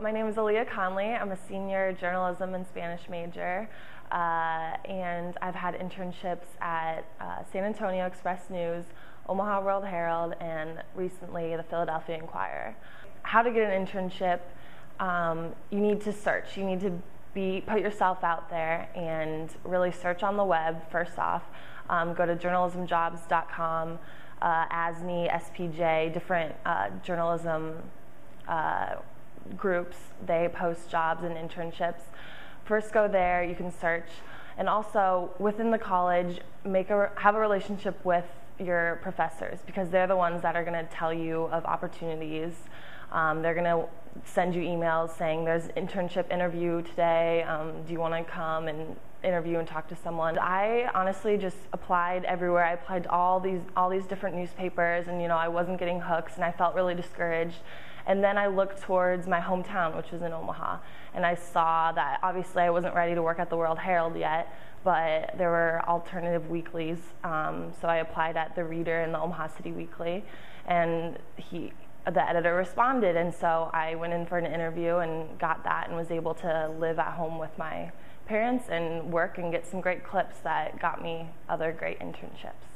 My name is Alia Conley. I'm a senior journalism and Spanish major, uh, and I've had internships at uh, San Antonio Express News, Omaha World Herald, and recently the Philadelphia Inquirer. How to get an internship? Um, you need to search. You need to be put yourself out there and really search on the web. First off, um, go to journalismjobs.com, uh, ASNE, SPJ, different uh, journalism. Groups. They post jobs and internships. First, go there. You can search, and also within the college, make a have a relationship with your professors because they're the ones that are going to tell you of opportunities. Um, they're going to send you emails saying there's internship interview today. Um, do you want to come and interview and talk to someone? I honestly just applied everywhere. I applied to all these all these different newspapers, and you know I wasn't getting hooks, and I felt really discouraged. And then I looked towards my hometown, which was in Omaha, and I saw that obviously I wasn't ready to work at the World Herald yet, but there were alternative weeklies. Um, so I applied at the Reader and the Omaha City Weekly, and he, the editor responded, and so I went in for an interview and got that, and was able to live at home with my parents and work and get some great clips that got me other great internships.